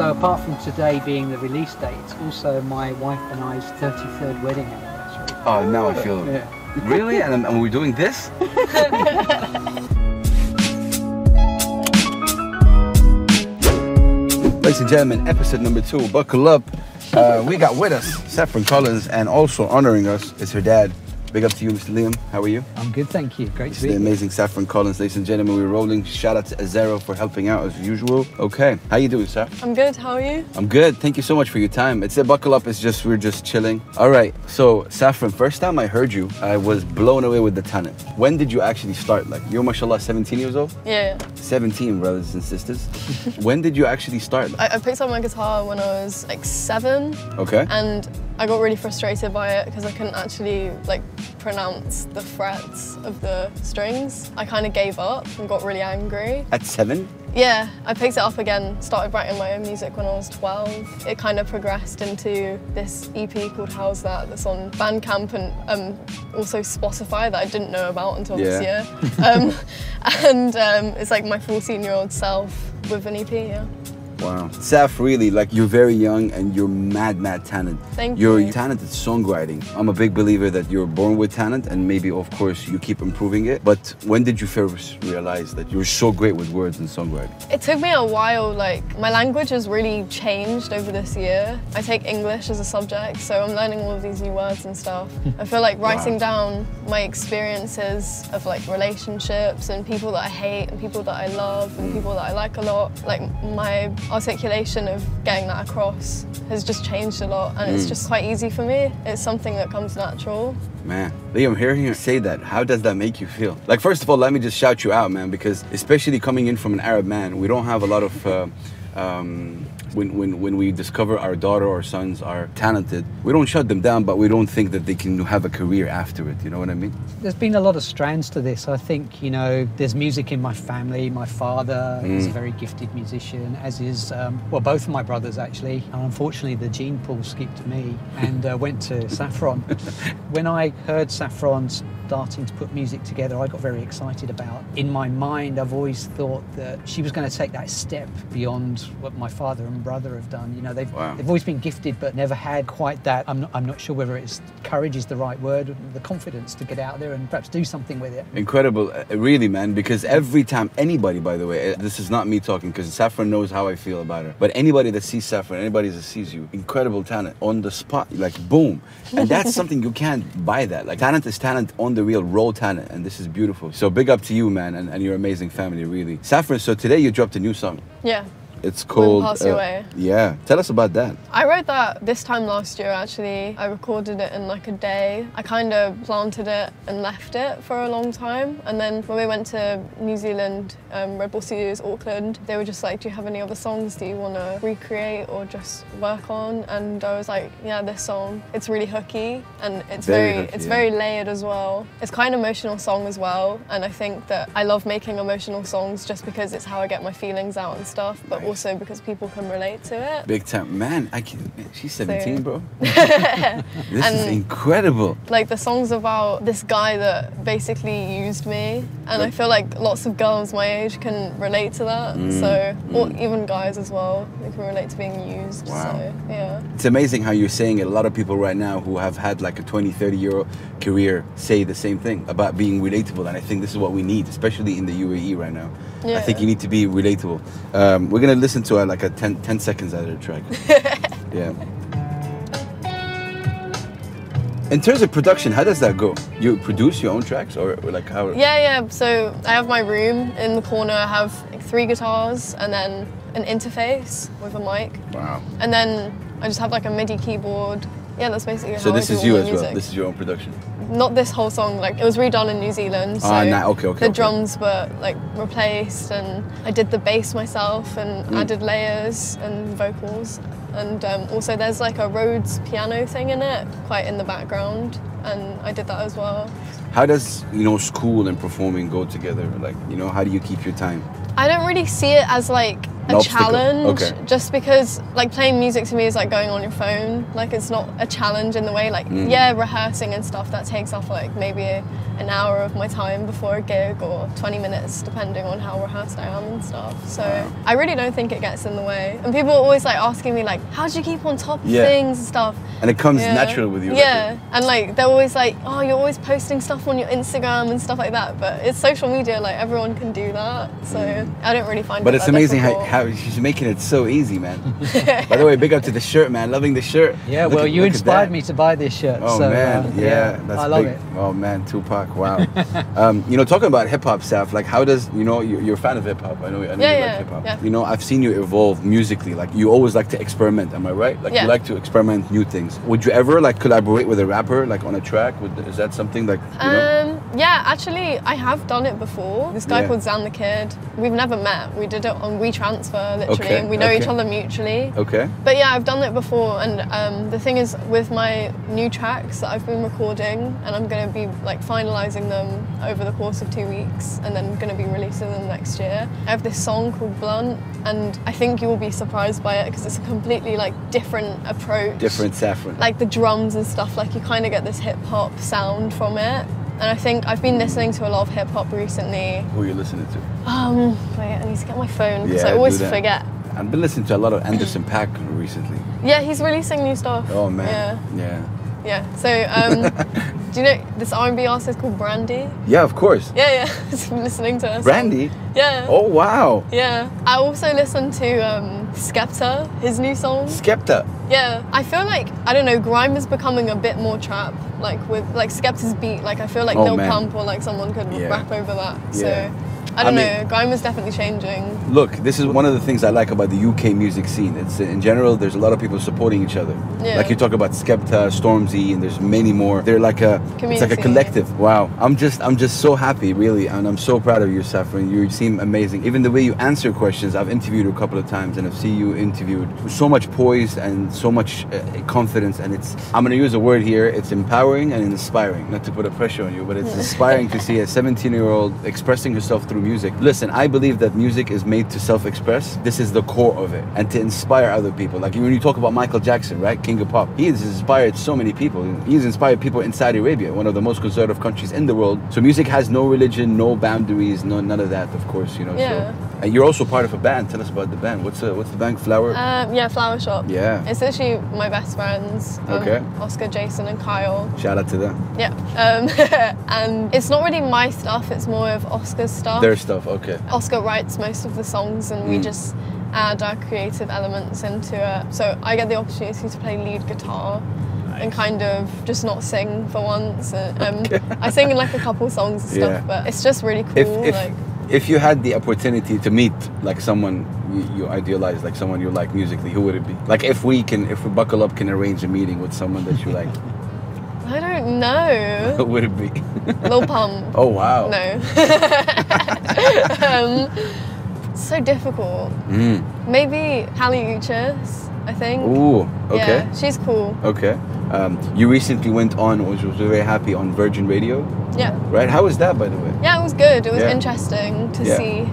So apart from today being the release date, it's also my wife and I's 33rd wedding anniversary. Oh, now I feel Yeah. Really? And, and we're doing this? Ladies and gentlemen, episode number two. Buckle up. Uh, we got with us Saffron Collins, and also honoring us is her dad. Big up to you, Mr. Liam. How are you? I'm good, thank you. Great It's to be the here. amazing Saffron Collins, ladies and gentlemen. We're rolling. Shout out to Azero for helping out as usual. Okay, how you doing, sir? I'm good. How are you? I'm good. Thank you so much for your time. It's a buckle up. It's just we're just chilling. All right. So Saffron, first time I heard you, I was blown away with the talent. When did you actually start? Like you're mashallah 17 years old. Yeah. 17 brothers and sisters. when did you actually start? I, I picked up my guitar when I was like seven, Okay. and I got really frustrated by it because I couldn't actually like pronounce the frets of the strings. I kind of gave up and got really angry. At seven? Yeah, I picked it up again, started writing my own music when I was 12. It kind of progressed into this EP called How's That that's on Bandcamp and um, also Spotify that I didn't know about until this year. um, and um, it's like my 14 year old self with an EP, yeah. Wow. Saf, really, like you're very young and you're mad, mad talent. Thank you're you. talented songwriting. I'm a big believer that you're born with talent and maybe, of course, you keep improving it. But when did you first realize that you're so great with words and songwriting? It took me a while, like, my language has really changed over this year. I take English as a subject, so I'm learning all of these new words and stuff. I feel like writing down my experiences of like relationships and people that I hate and people that I love and mm. people that I like a lot, like my articulation of getting that across has just changed a lot and it's just quite easy for me. It's something that comes natural. Man, Liam, hearing you say that, how does that make you feel? Like, first of all, let me just shout you out, man, because especially coming in from an Arab man, we don't have a lot of. Uh, um, when, when, when we discover our daughter or sons are talented, we don't shut them down, but we don't think that they can have a career after it. You know what I mean? There's been a lot of strands to this. I think, you know, there's music in my family. My father is a very gifted musician, as is, um, well, both of my brothers actually. And unfortunately, the gene pool skipped me and uh, went to Saffron. when I heard Saffron starting to put music together, I got very excited about. In my mind, I've always thought that she was going to take that step beyond what my father and brother have done. You know, they've, Wow. they've always been gifted, but never had quite that. I'm not, I'm not sure whether it's courage is the right word, the confidence to get out there and perhaps do something with it. Incredible, uh, really, man. Because every time anybody, by the way, uh, this is not me talking, because Saffron knows how I feel about her. But anybody that sees Saffron, anybody that sees you, incredible talent on the spot, like boom, and that's something you can't buy. That like talent is talent on the real, raw talent, and this is beautiful. So big up to you, man, and, and your amazing family, really. Saffron, so today you dropped a new song. Yeah. It's called. Pass You Away. Yeah, tell us about that. I wrote that this time last year actually. I recorded it in like a day. I kind of planted it and left it for a long time. And then when we went to New Zealand, um, Red Bull Studios, Auckland, they were just like, Do you have any other songs that you want to recreate or just work on? And I was like, Yeah, this song. It's really hooky and it's Very very, hooky, it's yeah. very layered as well. It's quite an emotional song as well. And I think that I love making emotional songs just because it's how I get my feelings out and stuff, but Nice. Also because people can relate to it. Big time, man. I can. She's 17, So- bro. this is incredible. Like the song's about this guy that basically used me, and I feel like lots of girls my age can relate to that. Mm, So, or even guys as well, they can relate to being used. Wow. So, yeah. It's amazing how you're saying it. A lot of people right now who have had like a 20, 30 year career say the same thing about being relatable. And I think this is what we need, especially in the UAE right now. Yeah. I think you need to be relatable. Um, we're going listen to uh, like a 10, 10 seconds out of the track. yeah. In terms of production, how does that go? You produce your own tracks or like how? Yeah, yeah. So I have my room in the corner. I have like, three guitars and then an interface with a mic, Wow. and then I just have like a MIDI keyboard. Yeah, that's basically So this is you as well. This is your own production. Not this whole song like it was redone in new zealand so Ah, nah, okay, okay, the okay. drums were like replaced and i did the bass myself and Mm. added layers and vocals and um, also there's like a rhodes piano thing in it quite in the background and i did that as well How does you know school and performing go together? Like you know, how do you keep your time? i don't really see it as like a obstacle, challenge okay. just because like playing music to me is like going on your phone like it's not a challenge in the way like Mm. yeah rehearsing and stuff that takes off like maybe a, an hour of my time before a gig or 20 minutes, depending on how rehearsed I am and stuff. So I really don't think it gets in the way. And people are always like asking me like, how do you keep on top of Yeah. things and stuff? And it comes Yeah. natural with you. like Yeah, and like they're always like, oh, you're always posting stuff on your Instagram and stuff like that. But it's social media, like everyone can do that. So I don't really find. It. But it it's that amazing how, difficult. how she's making it so easy, man. By the way, big up to the shirt, man. Loving the shirt. Yeah, Look well, at- you inspired me to buy this shirt. Oh so, man, uh, yeah, that's I love big. it. Oh man, Tupac, wow. um, you know, talking about hip hop stuff, like how does you know you- you're a fan of hip hop? I know, I know Yeah, you yeah, like hip hop. yeah. You know, I've seen you evolve musically. Like you always like to experiment. Am I right? Like you like to experiment new things. Would you ever like collaborate with a rapper like on a track? Would, is that something like you know? Um, yeah, actually, I have done it before. This guy Yeah. called Zan the Kid. We've never met. We did it on WeTransfer, literally, Okay, and we know each other mutually. Okay. But yeah, I've done it before, and um, the thing is, with my new tracks that I've been recording, and I'm going to be like finalizing them over the course of two weeks, and then going to be releasing them next year. I have this song called Blunt, and I think you will be surprised by it because it's a completely like different approach. Different saffron. Like the drums and stuff, like you kind of get this hip hop sound from it. And I think I've been listening to a lot of hip hop recently. Who are you listening to? Um, wait, I need to get my phone because I always forget. I've been listening to a lot of Anderson Paak recently. Yeah, he's releasing new stuff. Oh man. Yeah. Yeah. Yeah. So, um, do you know this R&B artist called Brandy? Yeah, of course. Yeah, yeah. Been listening to her. Brandy. Yeah. Oh wow. Yeah. I also listen to um, Skepta, his new song. Skepta. Yeah. I feel like I don't know. Grime is becoming a bit more trap, like with like Skepta's beat. Like I feel like Oh, Lil. Pump or like someone could Yeah. rap over that. So. I don't I mean- know. Grime is definitely changing. Look, this is one of the things I like about the UK music scene. It's in general, there's a lot of people supporting each other. Yeah. Like you talk about Skepta, Stormzy, and there's many more. They're like a, Community. it's like a collective. Wow, I'm just, I'm just so happy, really, and I'm so proud of you, Saffron. You seem amazing. Even the way you answer questions, I've interviewed you a couple of times, and I've seen you interviewed with so much poise and so much uh, confidence. And it's, I'm gonna use a word here. It's empowering and inspiring. Not to put a pressure on you, but it's inspiring to see a 17-year-old expressing herself through music. Listen, I believe that music is made to self-express. This is the core of it, and to inspire other people. Like when you talk about Michael Jackson, right, King of Pop, he has inspired so many people. He's inspired people in Saudi Arabia, one of the most conservative countries in the world. So music has no religion, no boundaries, no none of that. Of course, you know. Yeah. So, and you're also part of a band. Tell us about the band. What's the what's the band? Flower. Um, yeah, Flower Shop. Yeah. It's actually my best friends. Um, Okay. Oscar, Jason, and Kyle. Shout out to them. Yeah. Um, and it's not really my stuff, it's more of Oscar's stuff. Their stuff. Okay. Oscar writes most of the songs and we Mm. just add our creative elements into it. So I get the opportunity to play lead guitar and kind of just not sing for once. Um, I sing in like a couple songs and stuff, Yeah. but it's just really cool. If if like, if you had the opportunity to meet like someone you, you idealize, like someone you like musically, who would it be? Like if we can, if we buckle up, can arrange a meeting with someone that you like, I don't know. who would it be? Lil Pump. Oh wow. No. um, so difficult. Mm. Maybe Kali Uchis, I think. Ooh. Okay. Yeah, she's cool. Okay. Um, you recently went on, which was very happy on Virgin Radio, Yeah. right? How was that, by the way? Yeah, it was good. It was Yeah. interesting to Yeah. see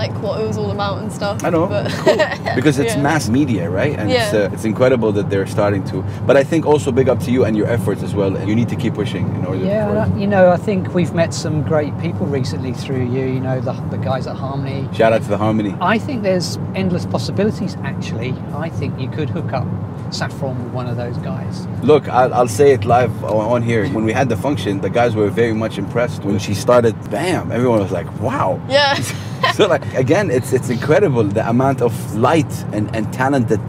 like what it was all about and stuff. I know, But cool. because it's yeah. mass media, right? And it's, uh, it's incredible that they're starting to. But I think also big up to you and your efforts as well. And you need to keep pushing in order. Yeah, for- and you know, I think we've met some great people recently through you. You know, the, the guys at Harmony. Shout out to the Harmony. I think there's endless possibilities. Actually, I think you could hook up Saffron with one of those guys. Look, I'll, I'll say it live on on here. When we had the function, the guys were very much impressed. When she started, bam, everyone was like, wow. Yeah. so like again, it's it's incredible the amount of light and, and talent that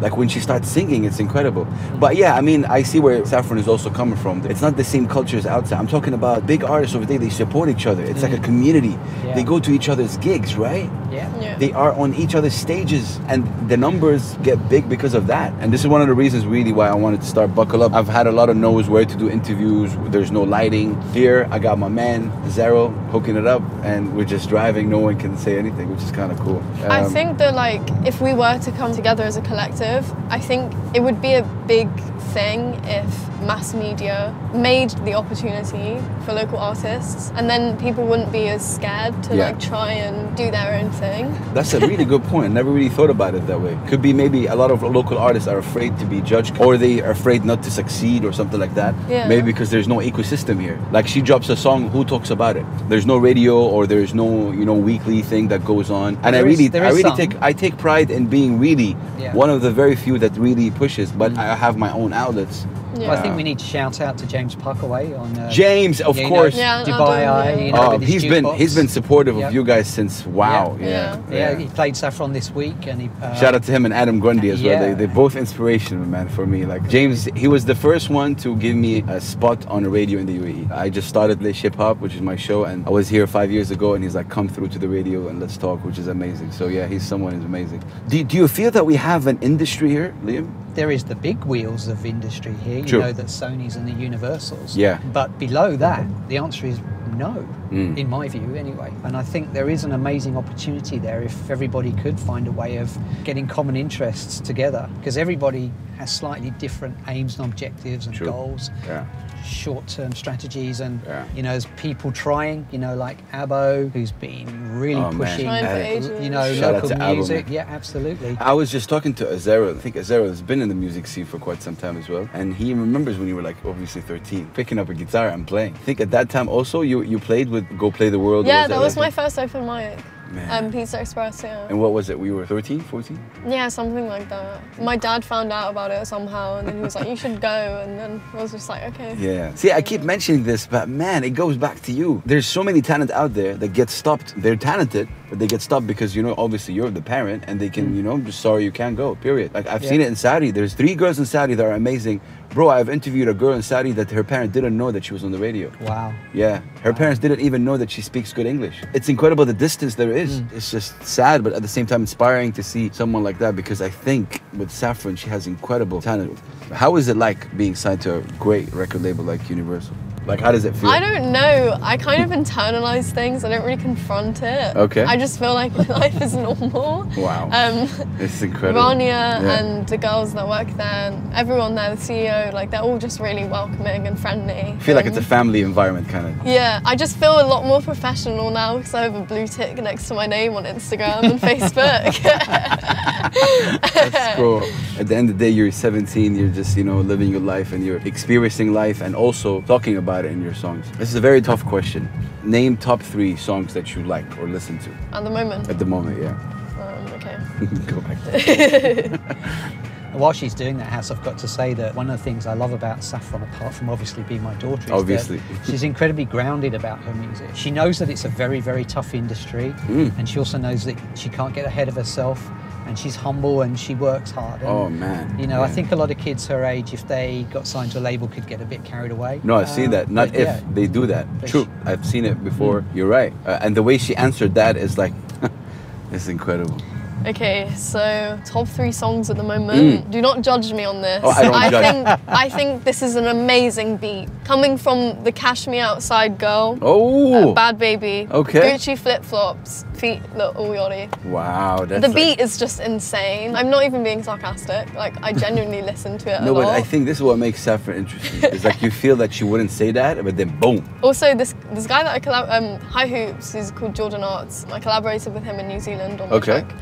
like when she starts singing, it's incredible. But yeah, I mean, I see where Saffron is also coming from. It's not the same culture as outside. I'm talking about big artists over there. They support each other. It's like a community. Yeah. They go to each other's gigs, right? Yeah. yeah. They are on each other's stages, and the numbers get big because of that. And this is one of the reasons, really, why I wanted to start Buckle Up. I've had a lot of no's where to do interviews. There's no lighting. Here, I got my man Zero hooking it up, and we're just driving. No one can say anything, which is kind of cool. I Um, think that like if we were to come together as a collective perspective, I think it would be a big thing if mass media made the opportunity for local artists and then people wouldn't be as scared to Yeah. like try and do their own thing. That's a really good point. Never really thought about it that way. Could be maybe a lot of local artists are afraid to be judged or they are afraid not to succeed or something like that. Yeah. Maybe because there's no ecosystem here. Like she drops a song, who talks about it? There's no radio or there's no, you know, weekly thing that goes on. And I really there I really some. take I take pride in being really Yeah. one of the very few that really pushes, but I have my own outlets. Yeah. Well, I think we need to shout out to James Piecowye on uh, James, of yeah, you know, course. Yeah, Dubai Eye. You know, Oh, he's been jukebox. he's been supportive Yeah. of you guys since wow. Yeah. Yeah. Yeah. Yeah, he played Saffron this week, and he. Uh, Shout out to him and Adam Grundy as well. They, they're both inspirational, man, for me. Like James, he was the first one to give me a spot on a radio in the UAE. I just started Lit Hip Hop, which is my show, and I was here five years ago, and he's like, come through to the radio and let's talk, which is amazing. So yeah, he's someone who's amazing. Do, do you feel that we have an industry here, Liam? There is the big wheels of industry here. You True. know that Sony's and the Universals. Yeah. But below that, mm-hmm. the answer is no, Mm. in my view, anyway. And I think there is an amazing opportunity there if everybody could find a way of getting common interests together, because everybody has slightly different aims and objectives and True. goals. Yeah. short-term strategies and Yeah. you know there's people trying you know like Abo who's been really Oh, pushing Trying for Hey, ages. you know Shout local to Abo, music man. yeah absolutely I was just talking to Azero. I think Azero has been in the music scene for quite some time as well. And he remembers when you were like obviously 13, picking up a guitar and playing. I think at that time also you, you played with Go Play the World. or Yeah, that was like my first open mic. Man. Um, Pizza Express, yeah. And what was it? We were 13, 14? Yeah, something like that. My dad found out about it somehow, and then he was like, "You should go," and then I was just like, "Okay." Yeah. See, I keep mentioning this, but man, it goes back to you. There's so many talent out there that get stopped. They're talented, but they get stopped because you know, obviously, you're the parent, and they can, you know, I'm just sorry you can't go. Period. Like I've Yeah. seen it in Saudi. There's three girls in Saudi that are amazing. Bro, I've interviewed a girl in Saudi that her parents didn't know that she was on the radio. wow Yeah, her parents didn't even know that she speaks good English. It's incredible the distance there is. Mm. It's just sad, but at the same time inspiring to see someone like that because I think with Saffron, she has incredible talent. How is it like being signed to a great record label like Universal? Like, how does it feel? I don't know. I kind of internalize things. I don't really confront it. Okay. I just feel like my life is normal. Wow. Um, It's incredible. Rania Yeah. and the girls that work there, and everyone there, the CEO, like they're all just really welcoming and friendly. I feel like it's a family environment, kind of. Yeah, I just feel a lot more professional now because I have a blue tick next to my name on Instagram and Facebook. That's cool. At the end of the day, you're 17, you're just, you know, living your life and you're experiencing life and also talking about it in your songs. This is a very tough question. Name top three songs that you like or listen to At the moment. at the moment, yeah. Um, okay. Go back. While she's doing that house i've got to say that one of the things i love about saffron apart from obviously being my daughter is that Obviously. she's incredibly grounded about her music she knows that it's a very very tough industry Mm. and she also knows that she can't get ahead of herself and she's humble and she works hard and, Oh, man. you know i think a lot of kids her age if they got signed to a label could get a bit carried away No, I've seen Um, that. Not if yeah. they do that. But True, she- I've seen it before. You're right. Uh, and the way she answered that is like, it's incredible. Okay, so top three songs at the moment. Do not judge me on this. Mm. Oh, I don't judge. think I think this is an amazing beat coming from the Cash Me Outside girl. Oh, uh, Bhad Bhabie. Okay. Gucci flip flops. Feet look all yachty. wow. That's The like- beat is just insane. I'm not even being sarcastic. Like I genuinely listen to it No, a but lot. I think this is what makes Saffron interesting. it's like you feel that she wouldn't say that, but then boom. Also, this this guy that I collab um High Hoops, he's called Jordan Arts. I collaborated with him in New Zealand on my Okay. track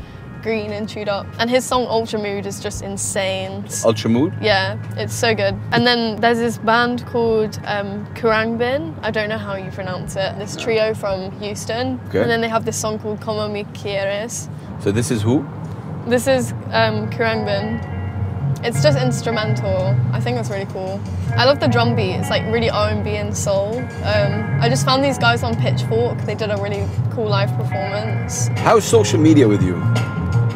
Green and Chewed Up, and his song Ultra Mood is just insane. Ultra mood. Yeah, it's so good. And then there's this band called um, Khruangbin. I don't know how you pronounce it. This trio from Houston. Okay. And then they have this song called Como Me Quieres. So this is who? This is um, Khruangbin. It's just instrumental. I think that's really cool. I love the drum beat. It's like really R&B and soul. Um, I just found these guys on Pitchfork. They did a really cool live performance. How's social media with you?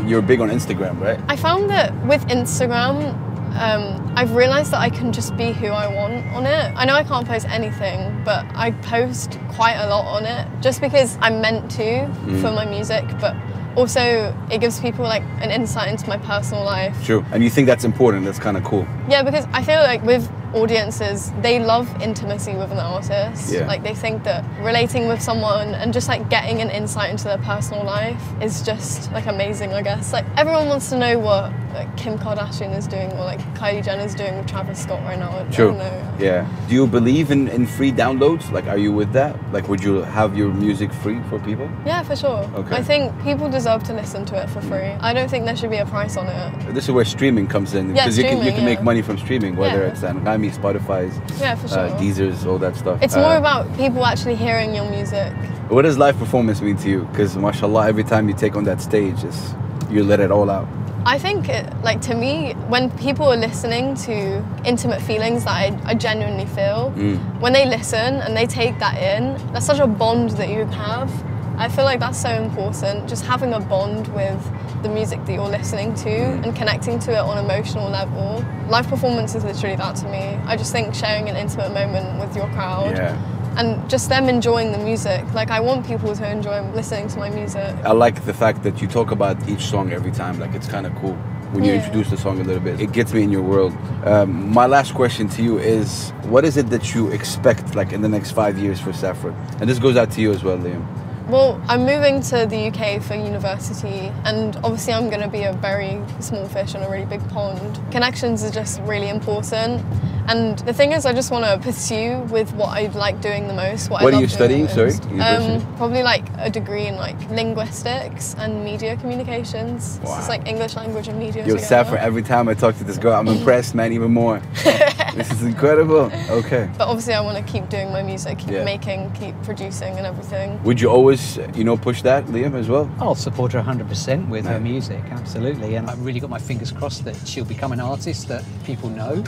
You're big on Instagram, right? I found that with Instagram, um, I've realised that I can just be who I want on it. I know I can't post anything, but I post quite a lot on it just because I'm meant to for my music, but also it gives people like an insight into my personal life. True. And you think that's important? That's kind of cool. Yeah, because I feel like with audiences they love intimacy with an artist. Yeah. Like they think that relating with someone and just like getting an insight into their personal life is just like amazing. I guess like everyone wants to know what like, Kim Kardashian is doing or like Kylie Jenner is doing with Travis Scott right now. I True. don't know. Yeah. Do you believe in, in free downloads? Like, are you with that? Like, would you have your music free for people? Yeah, for sure. Okay. I think people deserve to listen to it for free. Mm. I don't think there should be a price on it. This is where streaming comes in Yeah, because you can you can make money from streaming, whether it's Yeah. Anghami, Spotify's, Yeah, for sure. uh, Deezer's, all that stuff. It's Uh, more about people actually hearing your music. What does live performance mean to you? Because mashallah, every time you take on that stage, it's, you let it all out. I think, it, like to me, when people are listening to intimate feelings that I, I genuinely feel, Mm. when they listen and they take that in, that's such a bond that you have. I feel like that's so important. Just having a bond with the music that you're listening to Mm. and connecting to it on an emotional level. Live performance is literally that to me. I just think sharing an intimate moment with your crowd Yeah. and just them enjoying the music. Like I want people to enjoy listening to my music. I like the fact that you talk about each song every time. Like, it's kind of cool when you Yeah. introduce the song a little bit. It gets me in your world. Um, my last question to you is what is it that you expect, like, in the next five years for Saffron? And this goes out to you as well, Liam. Well, I'm moving to the UK for university, and obviously, I'm going to be a very small fish in a really big pond. Connections are just really important. And the thing is, I just want to pursue with what I like doing the most. What, I What are you studying, sorry, Um, probably like a degree in like linguistics and media communications. So it's like English language and media. Yo. Saffron, every time I talk to this girl, I'm impressed, man, even more. this is incredible. Okay. But obviously, I want to keep doing my music, keep Yeah. making, keep producing, and everything. Would you always, you know, push that, Liam, as well? I'll support her 100% with her music, absolutely. And I've really got my fingers crossed that she'll become an artist that people know.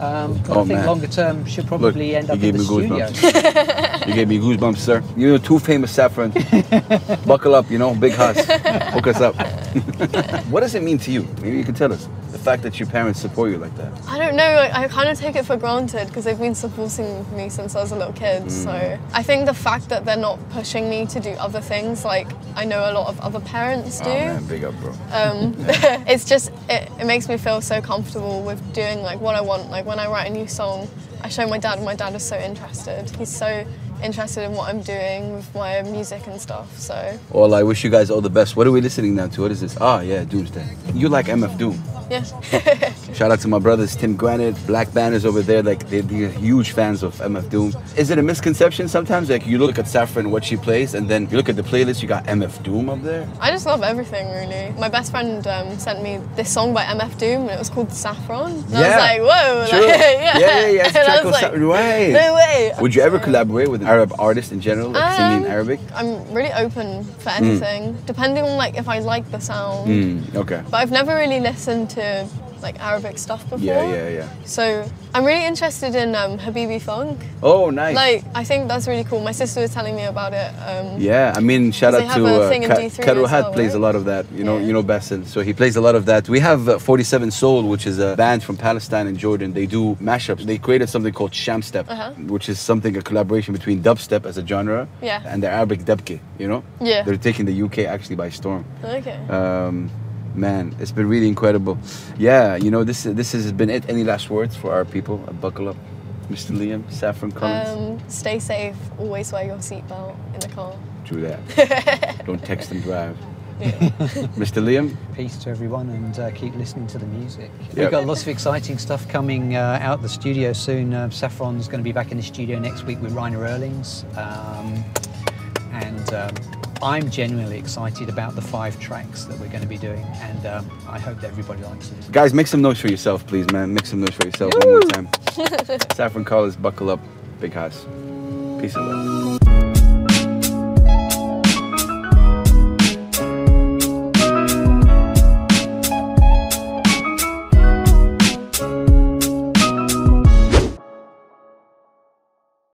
Um, but Oh, I think man. longer term, she'll probably end you up gave in the me studio. goosebumps. you gave me goosebumps, sir. You know, too famous Saffron. Buckle up, you know, big house. Hook us up. what does it mean to you? Maybe you can tell us. The fact that your parents support you like that. I don't know. I, I kind of take it for granted because they've been supporting me since I was a little kid. Mm. So I think the fact that they're not pushing me to do other things, like I know a lot of other parents do, Oh, man, big up, bro. um, it's just it, it makes me feel so comfortable with doing like what I want. Like when I write a new song, I show my dad, and my dad is so interested. He's so interested in what I'm doing with my music and stuff. So Well, I wish you guys all the best. What are we listening now to? What is this? Ah, yeah, Doomsday. You like MF Doom. yeah. Shout out to my brothers Tim Granite, Black Banners over there. Like they're, they're huge fans of MF Doom. Is it a misconception sometimes? Like you look at Saffron, what she plays, and then you look at the playlist, you got MF Doom up there. I just love everything really. My best friend um, sent me this song by MF Doom and it was called Saffron. And Yeah. I was like, whoa, True. like, yeah. Yeah, yeah, yeah, it's And I was like, right. No way. Would you ever collaborate with an Arab artist in general, like singing in Um, Arabic? I'm really open for anything, depending on like if I like the sound. Mm, okay. But I've never really listened to like Arabic stuff before. Yeah, yeah, yeah. So I'm really interested in um, Habibi Funk. Oh, nice. Like I think that's really cool. My sister was telling me about it. Um, Yeah, I mean, shout out to uh, thing Ka- D3 Karo as Hat well, plays a lot of that. You know, Yeah. you know Bassel, so he plays a lot of that. We have uh, 47 Soul, which is a band from Palestine and Jordan. They do mashups. They created something called Shamstep, Uh-huh. which is something a collaboration between dubstep as a genre Yeah. and the Arabic debke. You know, Yeah. they're taking the UK actually by storm. Okay. Um, man, it's been really incredible. Yeah, you know, this this has been it. Any last words for our people? Uh, buckle up, Mr. Liam, Saffron Collins. Um, stay safe. Always wear your seatbelt in the car. True that. Don't text and drive. Yeah. Mr. Liam, Peace to everyone and uh, keep listening to the music. Yep. We've got lots of exciting stuff coming uh, out the studio soon. Uh, Saffron's going to be back in the studio next week with Rainer Erlings. Um, and um, I'm genuinely excited about the five tracks that we're going to be doing. And um, I hope that everybody likes it. Guys, make some noise for yourself, please, man. Make some noise for yourself one more time. Saffron Collins, buckle up, big house. Peace and love.